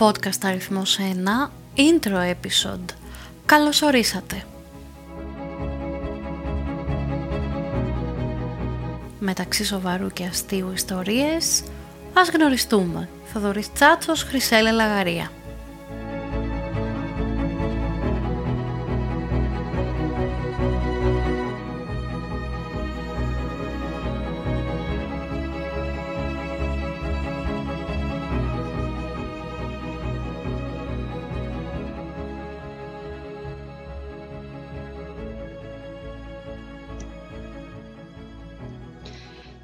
podcast αριθμός 1, intro episode. Καλώς ορίσατε. Μεταξύ σοβαρού και αστείου ιστορίες, ας γνωριστούμε. Θοδωρής Τσάτσος, Χρυσέλε Λαγαρία.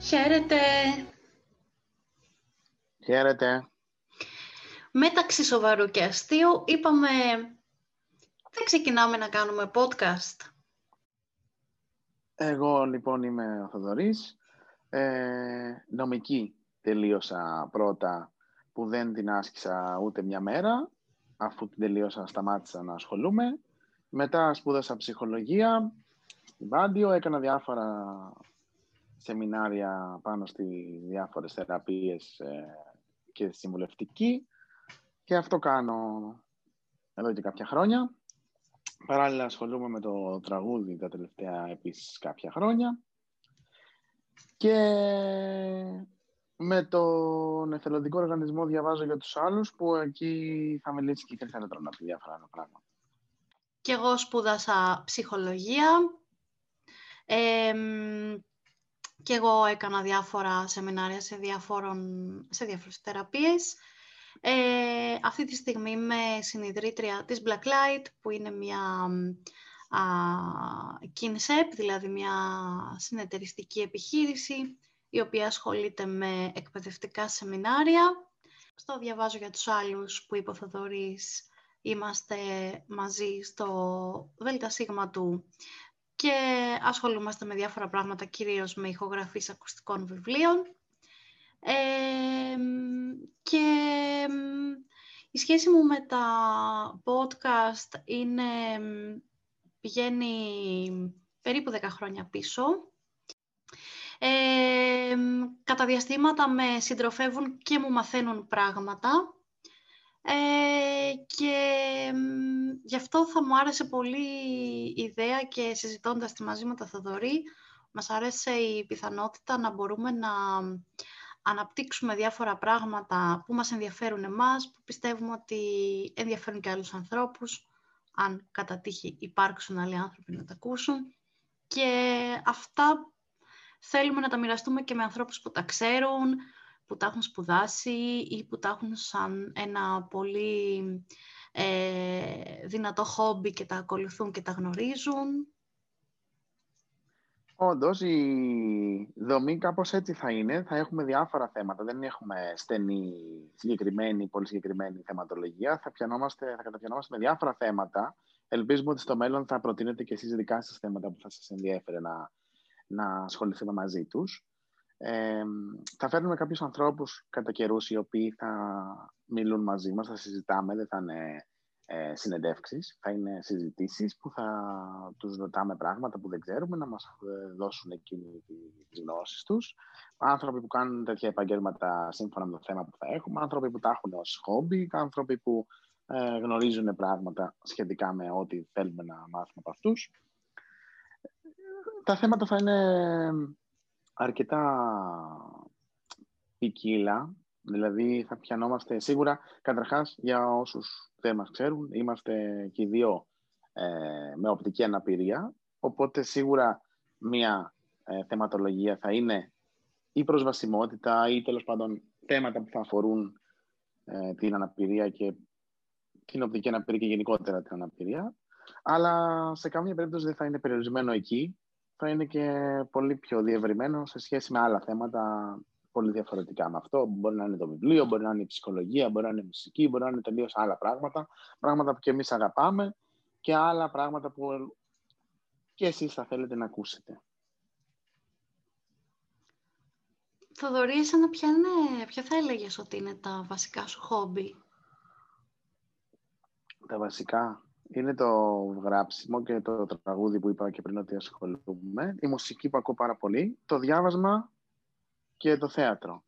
Χαίρετε. Χαίρετε. Μεταξύ σοβαρού και αστείου είπαμε δεν ξεκινάμε να κάνουμε podcast. Εγώ λοιπόν είμαι ο Θοδωρής. Ε, νομική τελείωσα πρώτα που δεν την άσκησα ούτε μια μέρα. Αφού την τελείωσα σταμάτησα να ασχολούμαι. Μετά σπούδασα ψυχολογία στην Πάντιο, έκανα διάφορα σεμινάρια πάνω στις διάφορες θεραπείες ε, και συμβουλευτική και αυτό κάνω εδώ και κάποια χρόνια. Παράλληλα ασχολούμαι με το τραγούδι τα τελευταία επίσης κάποια χρόνια και με τον εθελοντικό οργανισμό διαβάζω για τους άλλους που εκεί θα μιλήσει και η να από διάφορα άλλα πράγματα. Και εγώ σπούδασα ψυχολογία. Ε, και εγώ έκανα διάφορα σεμινάρια σε, διάφορων, σε διάφορες θεραπείες. Ε, αυτή τη στιγμή είμαι συνειδητρία της Blacklight, που είναι μια α, KINSEP, δηλαδή μια συνεταιριστική επιχείρηση, η οποία ασχολείται με εκπαιδευτικά σεμινάρια. Στο διαβάζω για τους άλλους που είπε ο είμαστε μαζί στο ΔΣ του και ασχολούμαστε με διάφορα πράγματα, κυρίως με ηχογραφείς ακουστικών βιβλίων. και η σχέση μου με τα podcast είναι, πηγαίνει περίπου 10 χρόνια πίσω. Ε, κατά διαστήματα με συντροφεύουν και μου μαθαίνουν πράγματα ε, και γι' αυτό θα μου άρεσε πολύ η ιδέα και συζητώντας τη μαζί με τα Θοδωρή, μας άρεσε η πιθανότητα να μπορούμε να αναπτύξουμε διάφορα πράγματα που μας ενδιαφέρουν εμάς, που πιστεύουμε ότι ενδιαφέρουν και άλλους ανθρώπους, αν κατά τύχη υπάρξουν άλλοι άνθρωποι να τα ακούσουν. Και αυτά θέλουμε να τα μοιραστούμε και με ανθρώπους που τα ξέρουν, που τα έχουν σπουδάσει ή που τα έχουν σαν ένα πολύ ε, δυνατό χόμπι και τα ακολουθούν και τα γνωρίζουν. Όντως, η δομή κάπως έτσι θα είναι. Θα έχουμε διάφορα θέματα. Δεν έχουμε στενή, συγκεκριμένη, πολύ συγκεκριμένη θεματολογία. Θα, πιανόμαστε, θα καταπιανόμαστε με διάφορα θέματα. Ελπίζουμε ότι στο μέλλον θα προτείνετε και εσείς δικά σας θέματα που θα σας ενδιέφερε να, να ασχοληθούμε μαζί τους. Ε, θα φέρνουμε κάποιους ανθρώπους κατά καιρούς οι οποίοι θα μιλούν μαζί μας, θα συζητάμε, δεν θα είναι ε, συνεντεύξεις, θα είναι συζητήσεις που θα τους ρωτάμε πράγματα που δεν ξέρουμε, να μας ε, δώσουν εκείνη τις γνώσεις τους. Άνθρωποι που κάνουν τέτοια επαγγέλματα σύμφωνα με το θέμα που θα έχουμε, άνθρωποι που τα έχουν ως χόμπι, άνθρωποι που ε, γνωρίζουν πράγματα σχετικά με ό,τι θέλουμε να μάθουμε από αυτούς. Τα θέματα θα είναι αρκετά ποικίλα, δηλαδή θα πιανόμαστε σίγουρα, καταρχάς για όσους δεν μας ξέρουν, είμαστε και οι δύο ε, με οπτική αναπηρία, οπότε σίγουρα μία ε, θεματολογία θα είναι η προσβασιμότητα ή τέλος πάντων θέματα που θα αφορούν ε, την αναπηρία και την οπτική αναπηρία και γενικότερα την αναπηρία. Αλλά σε καμία περίπτωση δεν θα είναι περιορισμένο εκεί θα είναι και πολύ πιο διευρυμένο σε σχέση με άλλα θέματα πολύ διαφορετικά με αυτό. Μπορεί να είναι το βιβλίο, μπορεί να είναι η ψυχολογία, μπορεί να είναι η μουσική, μπορεί να είναι τελείως άλλα πράγματα. Πράγματα που και εμείς αγαπάμε και άλλα πράγματα που και εσείς θα θέλετε να ακούσετε. Θοδωρή, εσένα ποια, είναι, ποια θα έλεγες ότι είναι τα βασικά σου χόμπι; Τα βασικά; Είναι το γράψιμο και το τραγούδι που είπα και πριν ότι ασχολούμαι, η μουσική που ακούω πάρα πολύ, το διάβασμα και το θέατρο.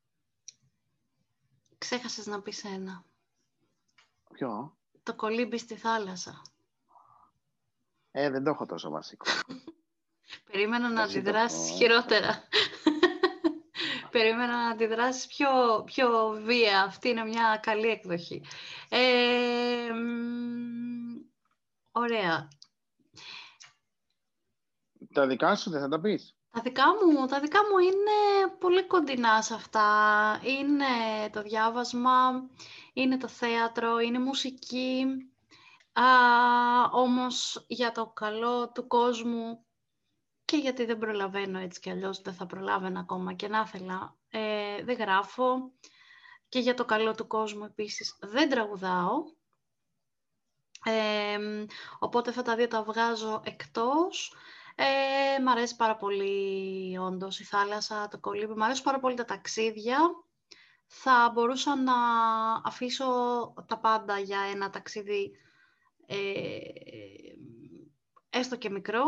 Ξέχασες να πεις ένα. Ποιο; Το κολύμπι στη θάλασσα. Ε, δεν το έχω τόσο βασικό. Περίμενα να αντιδράσεις χειρότερα. Περίμενα να αντιδράσεις πιο, πιο βία. Αυτή είναι μια καλή εκδοχή. Ε, ωραία. Τα δικά σου δεν θα τα πεις. Τα δικά μου, τα δικά μου είναι πολύ κοντινά σε αυτά. Είναι το διάβασμα, είναι το θέατρο, είναι μουσική. Α, όμως για το καλό του κόσμου και γιατί δεν προλαβαίνω έτσι κι αλλιώς, δεν θα προλάβαινα ακόμα και να ήθελα, ε, δεν γράφω. Και για το καλό του κόσμου επίσης δεν τραγουδάω. Ε, οπότε αυτά τα δύο τα βγάζω εκτός. Ε, μ' αρέσει πάρα πολύ όντως η θάλασσα, το κολύμπι. Μ' αρέσουν πάρα πολύ τα ταξίδια. Θα μπορούσα να αφήσω τα πάντα για ένα ταξίδι ε, έστω και μικρό.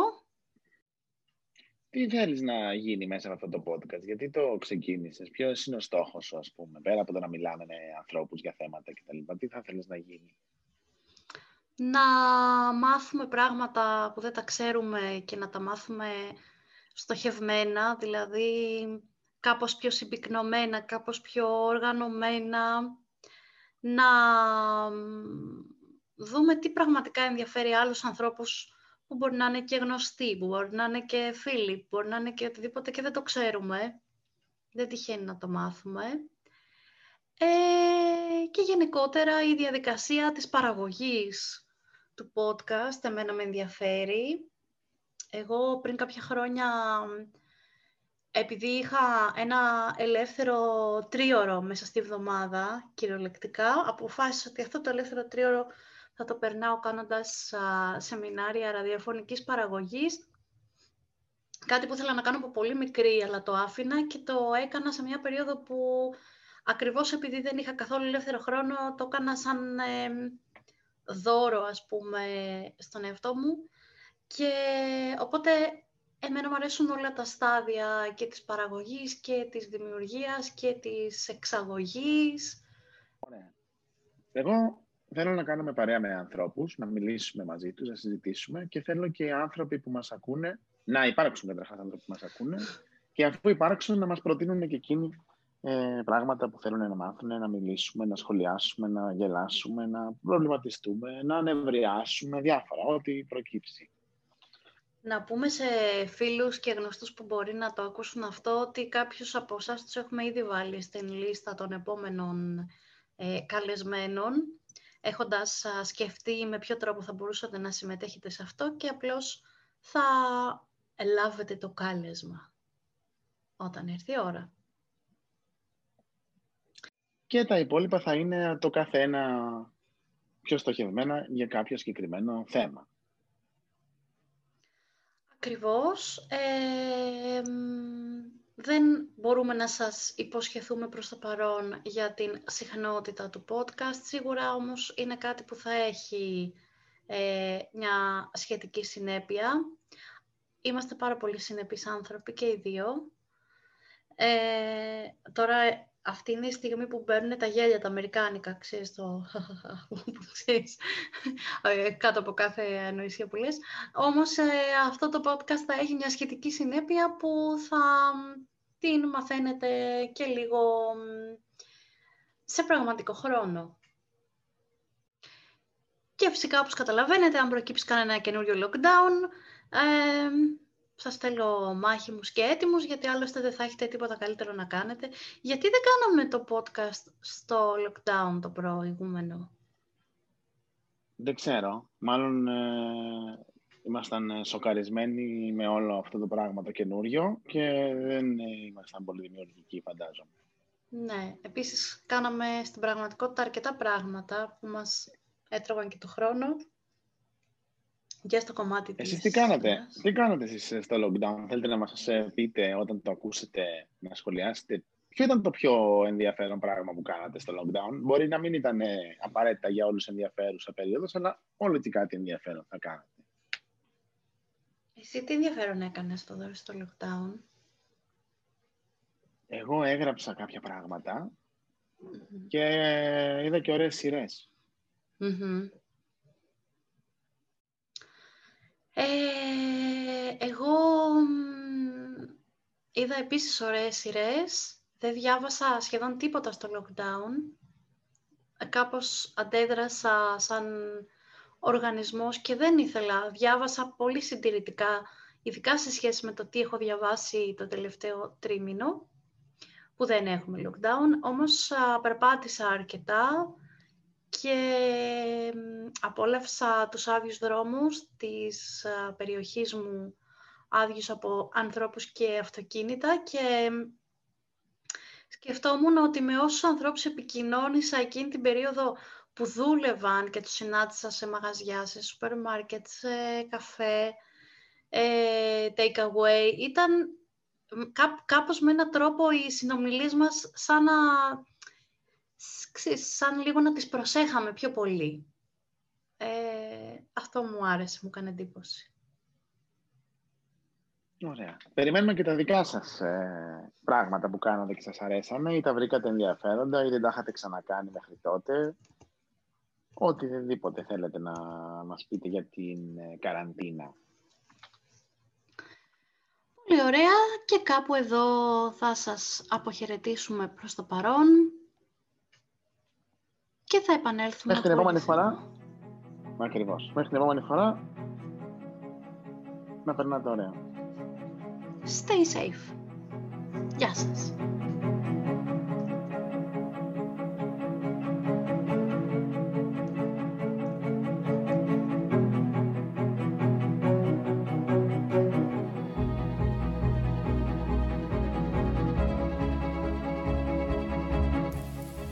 Τι θέλεις να γίνει μέσα από αυτό το podcast, γιατί το ξεκίνησες, ποιος είναι ο στόχος σου, ας πούμε, πέρα από το να μιλάμε με ανθρώπους για θέματα κτλ. Τι θα θέλεις να γίνει; Να μάθουμε πράγματα που δεν τα ξέρουμε και να τα μάθουμε στοχευμένα, δηλαδή κάπως πιο συμπυκνωμένα, κάπως πιο οργανωμένα, να δούμε τι πραγματικά ενδιαφέρει άλλους ανθρώπους που μπορεί να είναι και γνωστοί, που μπορεί να είναι και φίλοι, που μπορεί να είναι και οτιδήποτε και δεν το ξέρουμε. Δεν τυχαίνει να το μάθουμε. Ε, και γενικότερα η διαδικασία της παραγωγής του podcast εμένα με ενδιαφέρει. Εγώ πριν κάποια χρόνια, επειδή είχα ένα ελεύθερο τρίωρο μέσα στη βδομάδα, κυριολεκτικά, αποφάσισα ότι αυτό το ελεύθερο τρίωρο θα το περνάω κάνοντας σεμινάρια ραδιοφωνικής παραγωγής. Κάτι που ήθελα να κάνω από πολύ μικρή, αλλά το άφηνα και το έκανα σε μια περίοδο που ακριβώς επειδή δεν είχα καθόλου ελεύθερο χρόνο, το έκανα σαν δώρο, ας πούμε, στον εαυτό μου. Και οπότε εμένα μου αρέσουν όλα τα στάδια και της παραγωγής και της δημιουργίας και της εξαγωγής. Ωραία. Εγώ θέλω να κάνουμε παρέα με ανθρώπους, να μιλήσουμε μαζί τους, να συζητήσουμε και θέλω και οι άνθρωποι που μας ακούνε, να υπάρξουν καταρχάς άνθρωποι που μας ακούνε και αφού υπάρξουν να μας προτείνουν και εκείνοι ε, πράγματα που θέλουν να μάθουν, να μιλήσουμε, να σχολιάσουμε, να γελάσουμε, να προβληματιστούμε, να ανεβριάσουμε, διάφορα, ό,τι προκύψει. Να πούμε σε φίλους και γνωστούς που μπορεί να το ακούσουν αυτό, ότι κάποιους από εσάς τους έχουμε ήδη βάλει στην λίστα των επόμενων ε, καλεσμένων, έχοντας σκεφτεί με ποιο τρόπο θα μπορούσατε να συμμετέχετε σε αυτό και απλώς θα λάβετε το κάλεσμα όταν έρθει η ώρα και τα υπόλοιπα θα είναι το κάθε ένα πιο στοχευμένα για κάποιο συγκεκριμένο θέμα. Ακριβώς. δεν μπορούμε να σας υποσχεθούμε προς το παρόν για την συχνότητα του podcast. Σίγουρα όμως είναι κάτι που θα έχει ε, μια σχετική συνέπεια. Είμαστε πάρα πολύ συνεπείς άνθρωποι και οι δύο. Ε, τώρα αυτή είναι η στιγμή που παίρνουν τα γέλια τα αμερικάνικα, ξέρεις, το ξέρεις, ε, κάτω από κάθε ανοησία που λες. Όμως ε, αυτό το podcast θα έχει μια σχετική συνέπεια που θα την μαθαίνετε και λίγο σε πραγματικό χρόνο. Και φυσικά, όπως καταλαβαίνετε, αν προκύψει κανένα καινούριο lockdown, ε, σας θέλω μάχημους και έτοιμους, γιατί άλλωστε δεν θα έχετε τίποτα καλύτερο να κάνετε. Γιατί δεν κάναμε το podcast στο lockdown το προηγούμενο; Δεν ξέρω. Μάλλον ε, ήμασταν ε, σοκαρισμένοι με όλο αυτό το πράγμα το καινούριο και δεν ε, ήμασταν πολύ δημιουργικοί, φαντάζομαι. Ναι. Επίσης, κάναμε στην πραγματικότητα αρκετά πράγματα που μας έτρωγαν και το χρόνο και στο κομμάτι της... Εσείς τι κάνατε, τι κάνατε εσείς στο lockdown, θέλετε να μας πείτε όταν το ακούσετε, να σχολιάσετε; Ποιο ήταν το πιο ενδιαφέρον πράγμα που κάνατε στο lockdown; Μπορεί να μην ήταν απαραίτητα για όλους ενδιαφέρουσα περίοδος, αλλά όλο και κάτι ενδιαφέρον θα κάνατε. Εσύ τι ενδιαφέρον έκανες στο, στο lockdown; Εγώ έγραψα κάποια και είδα και ωραίες σειρές. Ε, εγώ είδα επίσης ωραίες σειρές. Δεν διάβασα σχεδόν τίποτα στο lockdown. Ε, κάπως αντέδρασα σαν οργανισμός και δεν ήθελα. Διάβασα πολύ συντηρητικά, ειδικά σε σχέση με το τι έχω διαβάσει το τελευταίο τρίμηνο, που δεν έχουμε lockdown. Όμως περπάτησα αρκετά και απόλαυσα τους άδειους δρόμους της περιοχής μου, άδειους από ανθρώπους και αυτοκίνητα και σκεφτόμουν ότι με όσους ανθρώπους επικοινώνησα εκείνη την περίοδο που δούλευαν και τους συνάντησα σε μαγαζιά, σε σούπερ μάρκετ, σε καφέ, ε, take away, ήταν κάπως με έναν τρόπο οι συνομιλίες μας σαν να ξέρεις, σαν λίγο να τις προσέχαμε πιο πολύ. Ε, αυτό μου άρεσε, μου έκανε εντύπωση. Ωραία. Περιμένουμε και τα δικά σας ε, πράγματα που κάνατε και σας αρέσανε ή τα βρήκατε ενδιαφέροντα ή δεν τα είχατε ξανακάνει μέχρι τότε. Οτιδήποτε θέλετε να μας πείτε για την ε, καραντίνα. Πολύ ωραία και κάπου εδώ θα σας αποχαιρετήσουμε προς το παρόν και θα επανέλθουμε. Μέχρι την επόμενη φορά. Ακριβώς. Μέχρι την επόμενη φορά. Να περνάτε ωραία. Stay safe. Γεια σας.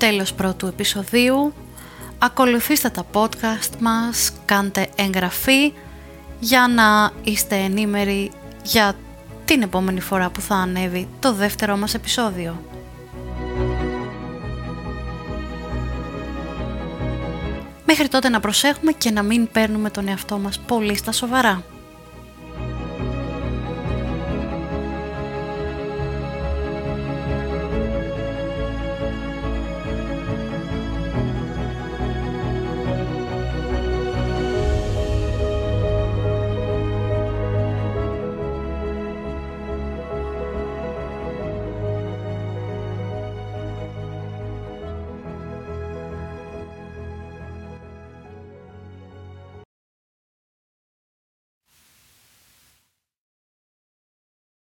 Τέλος πρώτου επεισοδίου. Ακολουθήστε τα podcast μας, κάντε εγγραφή για να είστε ενήμεροι για την επόμενη φορά που θα ανέβει το δεύτερο μας επεισόδιο. Μέχρι τότε να προσέχουμε και να μην παίρνουμε τον εαυτό μας πολύ στα σοβαρά.